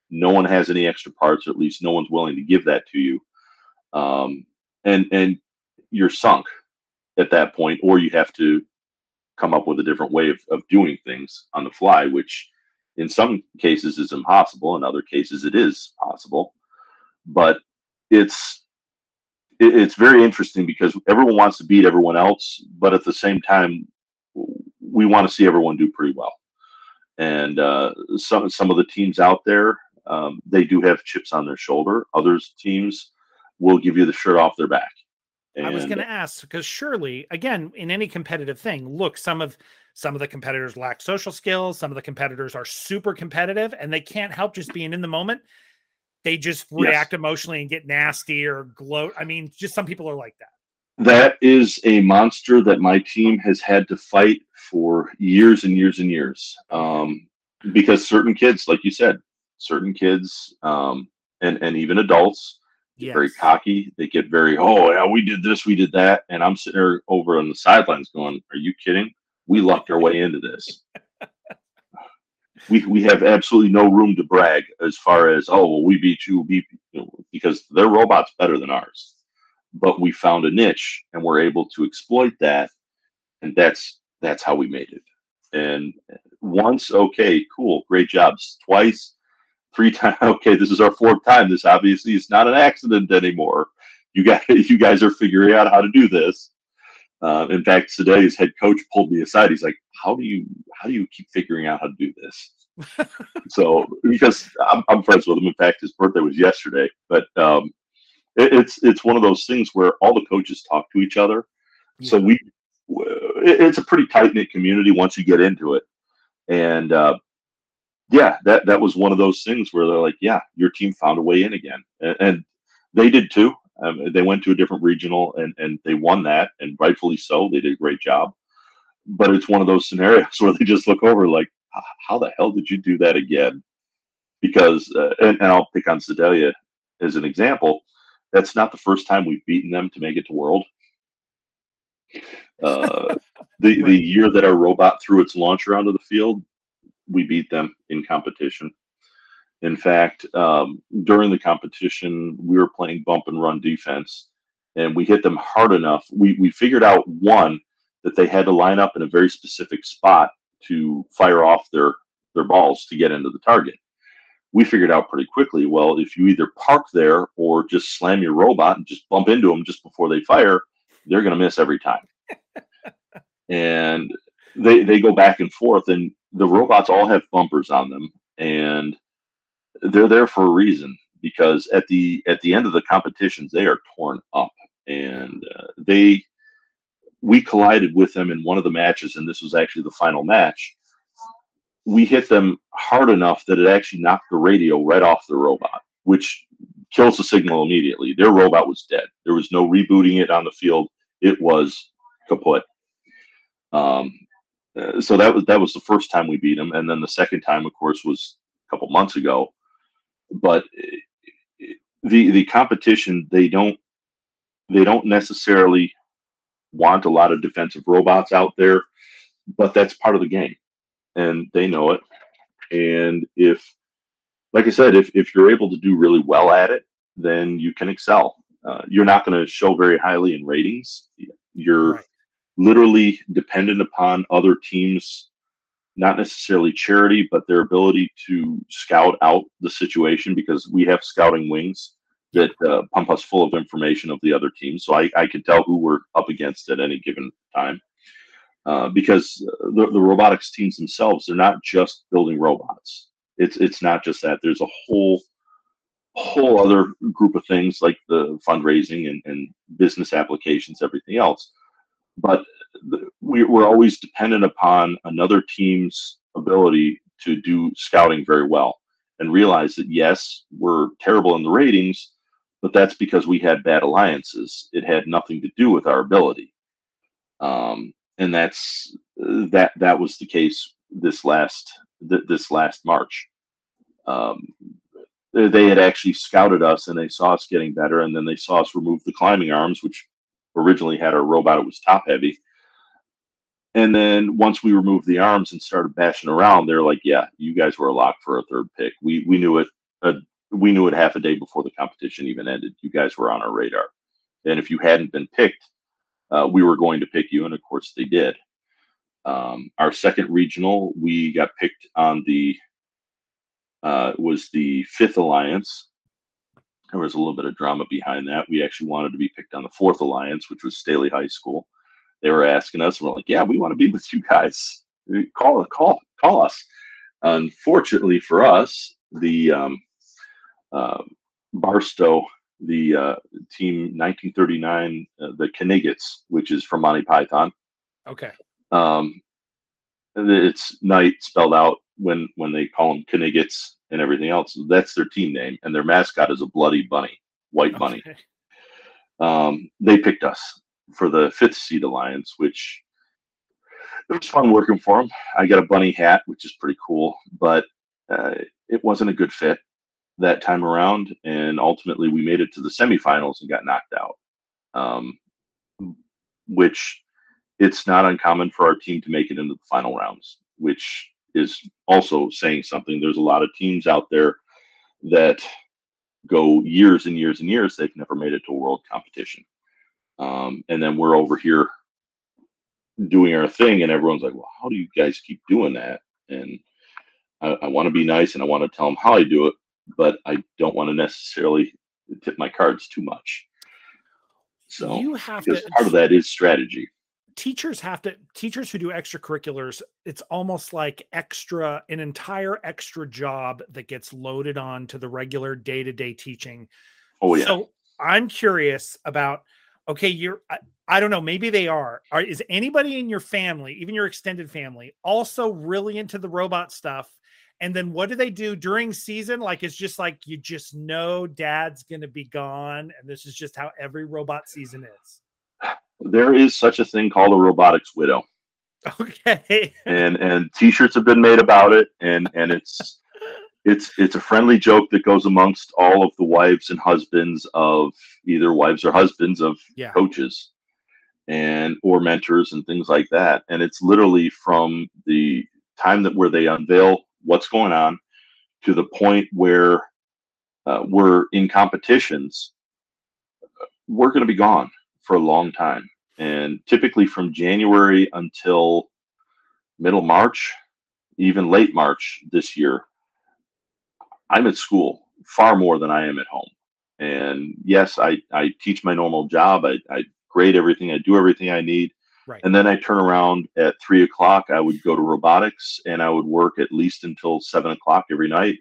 No one has any extra parts, or at least no one's willing to give that to you. Um, and and you're sunk at that point, or you have to come up with a different way of, of doing things on the fly, which in some cases is impossible. In other cases, it is possible. But it's it, it's very interesting because everyone wants to beat everyone else, but at the same time, we want to see everyone do pretty well. And uh, some some of the teams out there, um, they do have chips on their shoulder. Others teams will give you the shirt off their back. And, I was going to ask because surely, again, in any competitive thing, look, some of some of the competitors lack social skills. Some of the competitors are super competitive, and they can't help just being in the moment. They just react yes. emotionally and get nasty or gloat. I mean, just some people are like that. That is a monster that my team has had to fight for years and years and years. Um, because certain kids, like you said, certain kids um, and and even adults yes. very cocky. They get very, oh yeah, we did this, we did that, and I'm sitting there over on the sidelines going, "Are you kidding? We lucked our way into this." we we have absolutely no room to brag as far as oh well, we beat you, beat you because their robot's better than ours. But we found a niche and we're able to exploit that, and that's that's how we made it. And once, okay, cool, great jobs. Twice, three times. Okay, this is our fourth time. This obviously is not an accident anymore. You guys, you guys are figuring out how to do this. Uh, in fact, today's head coach pulled me aside. He's like, "How do you how do you keep figuring out how to do this?" so because I'm, I'm, friends with him. In fact, his birthday was yesterday. But um, it, it's it's one of those things where all the coaches talk to each other. Yeah. So we it's a pretty tight knit community once you get into it. And uh, yeah, that that was one of those things where they're like, yeah, your team found a way in again, and, and they did too. Um, they went to a different regional and and they won that, and rightfully so. They did a great job. But it's one of those scenarios where they just look over like, how the hell did you do that again? Because uh, and, and I'll pick on Sedalia as an example. That's not the first time we've beaten them to make it to World. Uh, the the year that our robot threw its launcher onto the field, we beat them in competition. In fact, um, during the competition, we were playing bump and run defense, and we hit them hard enough. We we figured out one that they had to line up in a very specific spot to fire off their their balls to get into the target. We figured out pretty quickly. Well, if you either park there or just slam your robot and just bump into them just before they fire, they're going to miss every time. and they they go back and forth, and the robots all have bumpers on them, and they're there for a reason because at the at the end of the competitions they are torn up, and uh, they we collided with them in one of the matches, and this was actually the final match. We hit them hard enough that it actually knocked the radio right off the robot, which kills the signal immediately. Their robot was dead. There was no rebooting it on the field. It was kaput. Um, uh, so that was that was the first time we beat them, and then the second time, of course, was a couple months ago. But uh, the the competition they don't they don't necessarily want a lot of defensive robots out there, but that's part of the game, and they know it. And if, like I said, if if you're able to do really well at it, then you can excel. Uh, you're not going to show very highly in ratings. You're right literally dependent upon other teams, not necessarily charity, but their ability to scout out the situation because we have scouting wings that uh, pump us full of information of the other teams. So I, I can tell who we're up against at any given time. Uh, because the, the robotics teams themselves, they're not just building robots. It's it's not just that. There's a whole whole other group of things like the fundraising and, and business applications, everything else but we, we're always dependent upon another team's ability to do scouting very well and realize that yes, we're terrible in the ratings, but that's because we had bad alliances. It had nothing to do with our ability. Um, and that's that that was the case this last th- this last March. Um, they had actually scouted us and they saw us getting better, and then they saw us remove the climbing arms, which originally had our robot, it was top heavy. And then once we removed the arms and started bashing around, they're like, "Yeah, you guys were a lock for a third pick. We we knew it. Uh, we knew it half a day before the competition even ended. You guys were on our radar, and if you hadn't been picked, uh, we were going to pick you, and of course they did. Um, our second regional, we got picked on the uh, was the fifth alliance, there was a little bit of drama behind that. We actually wanted to be picked on the fourth alliance, which was Staley High School. They were asking us, and we're like, "Yeah, we want to be with you guys. Call, call, call us." Unfortunately for us, the um, uh, Barstow the uh, team 1939, uh, the Kniggets, which is from Monty Python. Okay. Um, it's night spelled out when when they call them Kniggets and everything else. That's their team name, and their mascot is a bloody bunny, white bunny. Okay. Um, they picked us for the fifth seed alliance, which it was fun working for them. I got a bunny hat, which is pretty cool, but uh, it wasn't a good fit that time around, and ultimately we made it to the semifinals and got knocked out. Um, which it's not uncommon for our team to make it into the final rounds, which is also saying something. There's a lot of teams out there that go years and years and years. They've never made it to a world competition. Um, and then we're over here doing our thing, and everyone's like, well, how do you guys keep doing that? And I, I want to be nice and I want to tell them how I do it, but I don't want to necessarily tip my cards too much. So you have to part of that is strategy. Teachers have to teachers who do extracurriculars it's almost like extra an entire extra job that gets loaded on to the regular day-to-day teaching Oh yeah. so i'm curious about okay you're I, I don't know maybe they are. are is anybody in your family even your extended family also really into the robot stuff and then what do they do during season like it's just like you just know dad's gonna be gone and this is just how every robot season is there is such a thing called a robotics widow. okay and and t-shirts have been made about it and and it's it's it's a friendly joke that goes amongst all of the wives and husbands of either wives or husbands of Yeah. coaches and or mentors and things like that and it's literally from the time that where they unveil what's going on to the point where uh, we're in competitions we're going to be gone for a long time and typically from January until middle March, even late March this year, I'm at school far more than I am at home. And yes, I, I teach my normal job. I, I grade everything. I do everything I need. Right. And then I turn around at three o'clock. I would go to robotics and I would work at least until seven o'clock every night.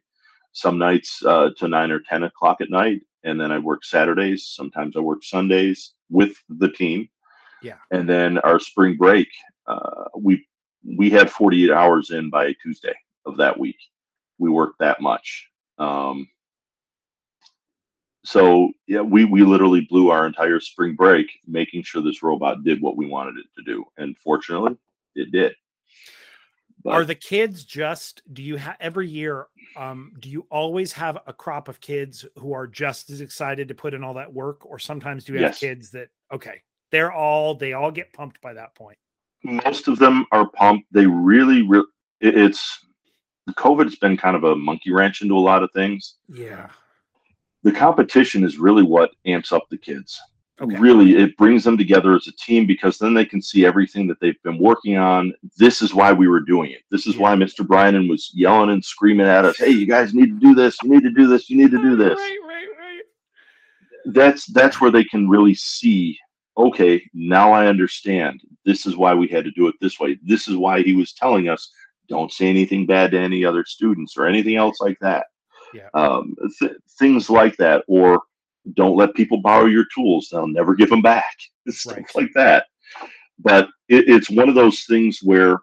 Some nights uh, to nine or 10 o'clock at night. And then I work Saturdays. Sometimes I work Sundays with the team Yeah. and then our spring break uh, we we had 48 hours in by tuesday of that week. We worked that much. Um, so yeah we we literally blew our entire spring break making sure this robot did what we wanted it to do. And fortunately it did. But are the kids just do you have every year um do you always have a crop of kids who are just as excited to put in all that work or sometimes do you have Yes. kids that okay they're all they all get pumped by that point most of them are pumped they really re- it, it's the covid has been kind of a monkey wrench into a lot of things yeah the competition is really what amps up the kids. Okay. Really, it brings them together as a team because then they can see everything that they've been working on. This is why we were doing it. This is why Mr. Bryan was yelling and screaming at us, "Hey, you guys need to do this. You need to do this. You need to do this." right right right That's that's where they can really see. Okay, now I understand. This is why we had to do it this way. This is why he was telling us, "Don't say anything bad to any other students or anything else like that." Yeah. um, th- things like that, or don't let people borrow your tools; they'll never give them back. Stuff Right. like that. But it, it's one of those things where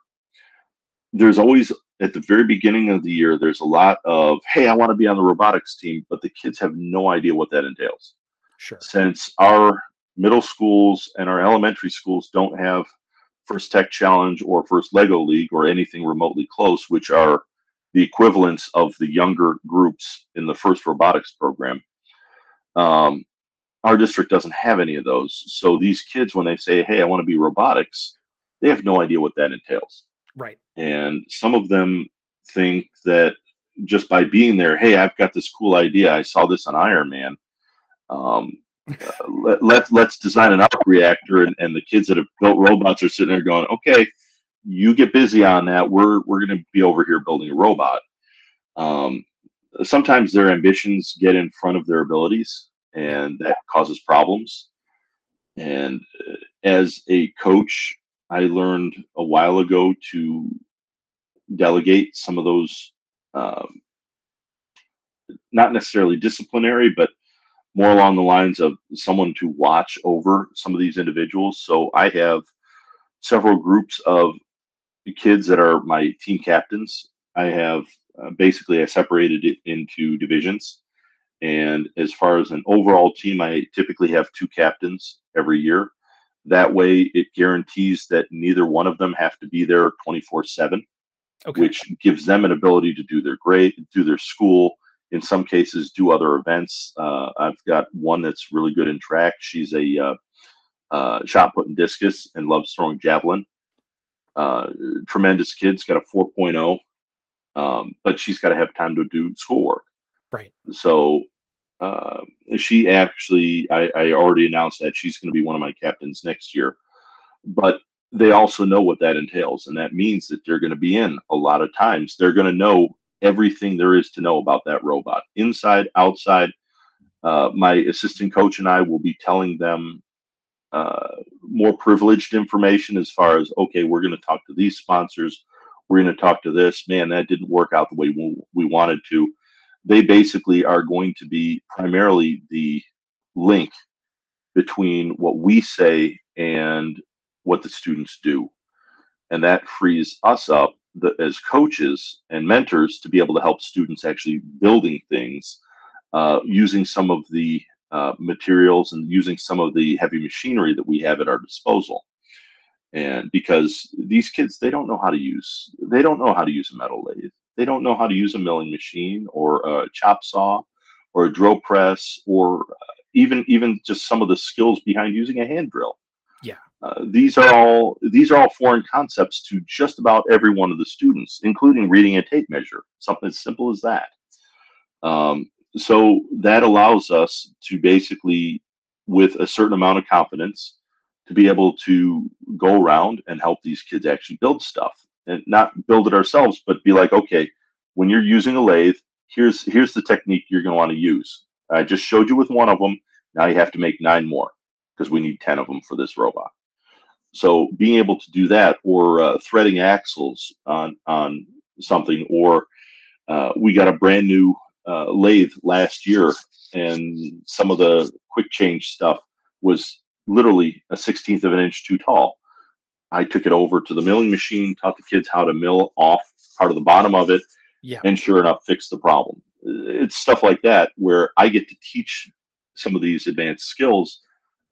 there's always at the very beginning of the year there's a lot of hey i want to be on the robotics team but the kids have no idea what that entails sure since our middle schools and our elementary schools don't have first tech challenge or first lego league or anything remotely close which are the equivalents of the younger groups in the first robotics program. Um, our district doesn't have any of those. So these kids when they say hey i want to be robotics they have no idea what that entails. Right. And some of them think that just by being there hey i've got this cool idea. I saw this on iron man. Um, uh, let, let, let's design an arc reactor and, and the kids that have built robots are sitting there going okay you get busy on that. We're we're going to be over here building a robot. Um, sometimes their ambitions get in front of their abilities and that causes problems. And uh, as a coach i learned a while ago to delegate some of those um, not necessarily disciplinary but more along the lines of someone to watch over some of these individuals. So I have several groups of kids that are my team captains. I have uh, basically I separated it into divisions. And as far as an overall team, I typically have two captains every year. That way, it guarantees that neither one of them have to be there 24 7, which gives them an ability to do their grade, do their school, in some cases, do other events. Uh, I've got one that's really good in track. She's a uh, uh, shot put and discus and loves throwing javelin. Uh, tremendous kid. has got a 4.0, um, but she's got to have time to do schoolwork. Right. So uh, she actually, I, I already announced that she's going to be one of my captains next year. But they also know what that entails, and that means that they're going to be in a lot of times. They're going to know everything there is to know about that robot, inside, outside. Uh, my assistant coach and I will be telling them uh, more privileged information as far as okay, we're going to talk to these sponsors, we're going to talk to this. Man, that didn't work out the way we, we wanted to. They basically are going to be primarily the link between what we say and what the students do. And that frees us up the, as coaches and mentors to be able to help students actually building things uh, using some of the uh, materials and using some of the heavy machinery that we have at our disposal. And because these kids, they don't know how to use, they don't know how to use a metal lathe. They don't know how to use a milling machine or a chop saw or a drill press or uh, even even just some of the skills behind using a hand drill. Uh, these are all these are all foreign concepts to just about every one of the students, including reading a tape measure, something as simple as that. Um, so that allows us to basically, with a certain amount of confidence, to be able to go around and help these kids actually build stuff and not build it ourselves, but be like, okay, when you're using a lathe, here's here's the technique you're going to want to use. I just showed you with one of them. Now you have to make nine more because we need 10 of them for this robot. So being able to do that or uh, threading axles on, on something, or uh, we got a brand new uh, lathe last year, and some of the quick change stuff was literally a 16th of an inch too tall. I took it over to the milling machine, taught the kids how to mill off part of the bottom of it, yeah. and sure enough, fixed the problem. It's stuff like that where I get to teach some of these advanced skills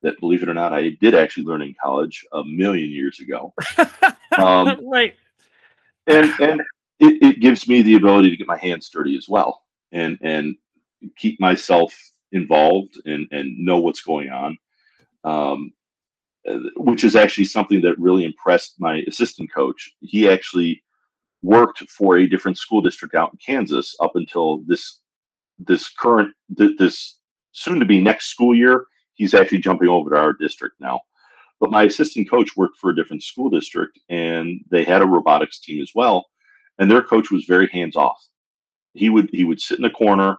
that, believe it or not, I did actually learn in college a million years ago. Um, right. And and it, it gives me the ability to get my hands dirty as well and and keep myself involved and and know what's going on um, which is actually something that really impressed my assistant coach he actually worked for a different school district out in kansas up until this this current this soon to be next school year he's actually jumping over to our district now but my assistant coach worked for a different school district and they had a robotics team as well and their coach was very hands off he would he would sit in the corner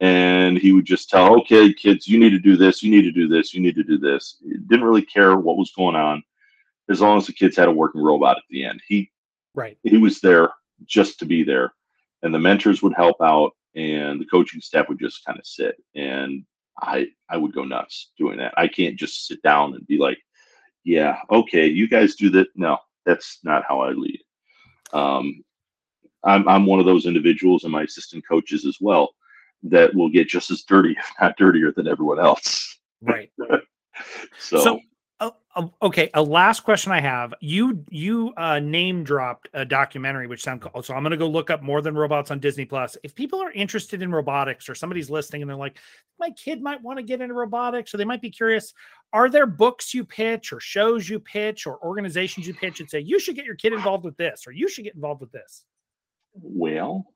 and he would just tell, okay, kids, you need to do this, you need to do this, you need to do this. He didn't really care what was going on as long as the kids had a working robot at the end. He right he was there just to be there. And the mentors would help out and the coaching staff would just kind of sit. And I I would go nuts doing that. I can't just sit down and be like, yeah, okay, you guys do that. No, that's not how I lead. Um, I'm, I'm one of those individuals and my assistant coaches as well that will get just as dirty, if not dirtier than everyone else. Right. so, so uh, okay, a last question I have. You you uh, name dropped a documentary which sound cool. So I'm going to go look up more than robots on Disney Plus. If people are interested in robotics or somebody's listening and they're like, my kid might want to get into robotics, or they might be curious, are there books you pitch or shows you pitch or organizations you pitch and say you should get your kid involved with this or you should get involved with this? Well,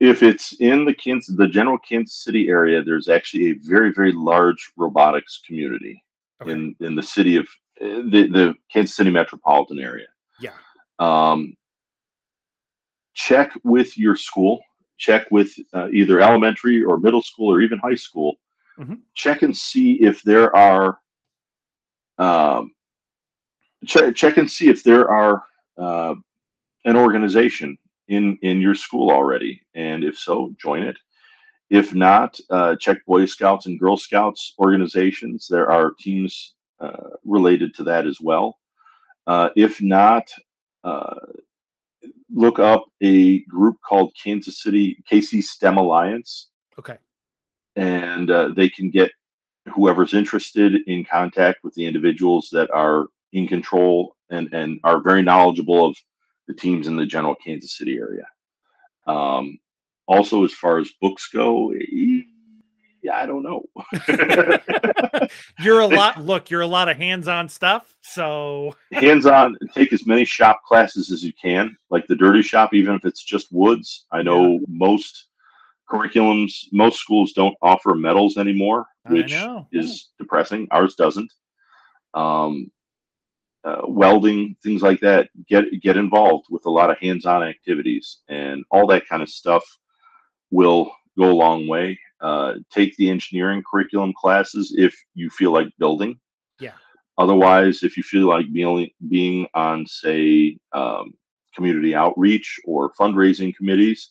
if it's in the Kansas, the general Kansas City area, there's actually a very, very large robotics community okay. in in the city of eh, the the Kansas City metropolitan area. Yeah. Um, check with your school. Check with uh, either elementary or middle school or even high school. Mm-hmm. Check and see if there are. Um, check check and see if there are uh, an organization in in your school already and if so join it if not, uh, check Boy Scouts and Girl Scouts organizations. There are teams uh, related to that as well. Uh, if not, uh, look up a group called Kansas City KC STEM Alliance. Okay. And uh, they can get whoever's interested in contact with the individuals that are in control and, and are very knowledgeable of the teams in the general Kansas City area. Um, also, as far as books go, yeah, I don't know. you're a lot. Look, you're a lot of hands-on stuff. So hands-on. Take as many shop classes as you can, like the dirty shop, even if it's just woods. I know yeah. most curriculums, most schools don't offer metals anymore, which is depressing. Ours doesn't. Um, uh, welding, things like that. Get get involved with a lot of hands-on activities, and all that kind of stuff will go a long way. Uh, take the engineering curriculum classes if you feel like building. Yeah. Otherwise, if you feel like being being on, say, um, community outreach or fundraising committees,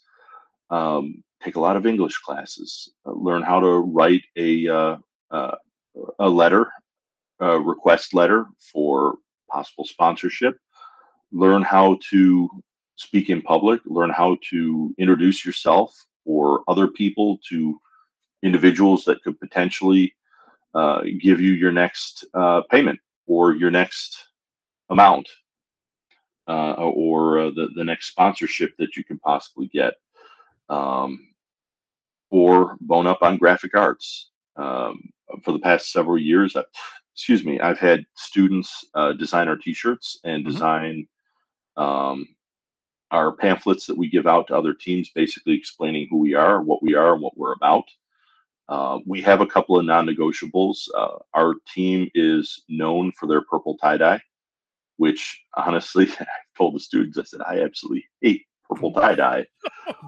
um, take a lot of English classes. Uh, learn how to write a uh, uh a letter, a request letter for possible sponsorship. Learn how to speak in public. Learn how to introduce yourself or other people to individuals that could potentially uh, give you your next uh, payment or your next amount uh, or uh, the, the next sponsorship that you can possibly get um, or bone up on graphic arts um, for the past several years excuse me i've had students uh, design our t-shirts and mm-hmm. design um, our pamphlets that we give out to other teams, basically explaining who we are, what we are, and what we're about. Uh, we have a couple of non-negotiables. Uh, our team is known for their purple tie-dye, which honestly, I told the students, I said, I absolutely hate purple tie-dye.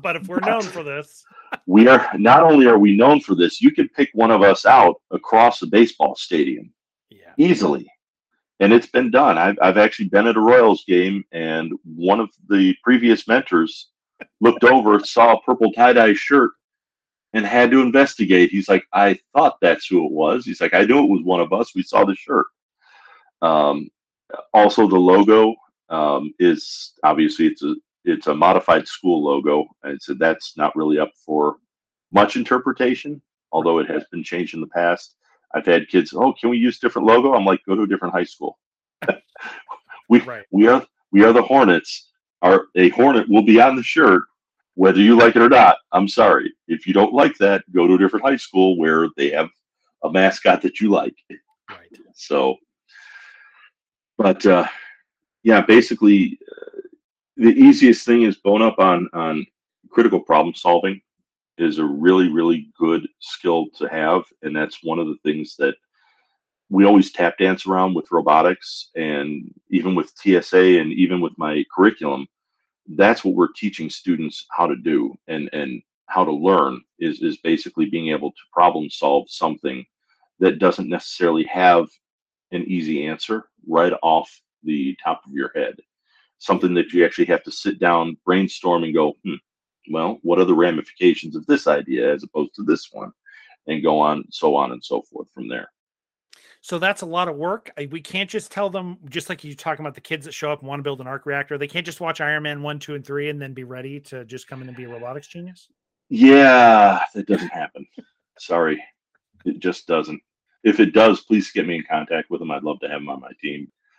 but if we're known for this, we are not only are we known for this, you could pick one of us out across a baseball stadium. Easily and it's been done. I've, I've actually been at a Royals game, and one of the previous mentors looked over, saw a purple tie dye shirt, and had to investigate. He's like, I thought that's who it was. He's like, I knew it was one of us. We saw the shirt. Um, also, the logo um, is obviously it's a it's a modified school logo, and so that's not really up for much interpretation, although it has been changed in the past. I've had kids, oh, can we use different logo? I'm like, go to a different high school. we right. we are we are the Hornets. Our a Hornet will be on the shirt whether you like it or not. I'm sorry. If you don't like that, go to a different high school where they have a mascot that you like. Right. So, but uh, yeah, basically, uh, the easiest thing is bone up on on critical problem solving is a really, really good skill to have. And that's one of the things that we always tap dance around with robotics and even with TSA and even with my curriculum. That's what we're teaching students how to do and, and how to learn is, is basically being able to problem solve something that doesn't necessarily have an easy answer right off the top of your head. Something that you actually have to sit down, brainstorm, and go, hmm, well, what are the ramifications of this idea as opposed to this one? And go on, so on and so forth from there. So that's a lot of work. We can't just tell them, just like you talking about the kids that show up and want to build an arc reactor, they can't just watch Iron Man 1, 2, and 3 and then be ready to just come in and be a robotics genius. Yeah, that doesn't happen. Sorry. It just doesn't. If it does, please get me in contact with them. I'd love to have them on my team.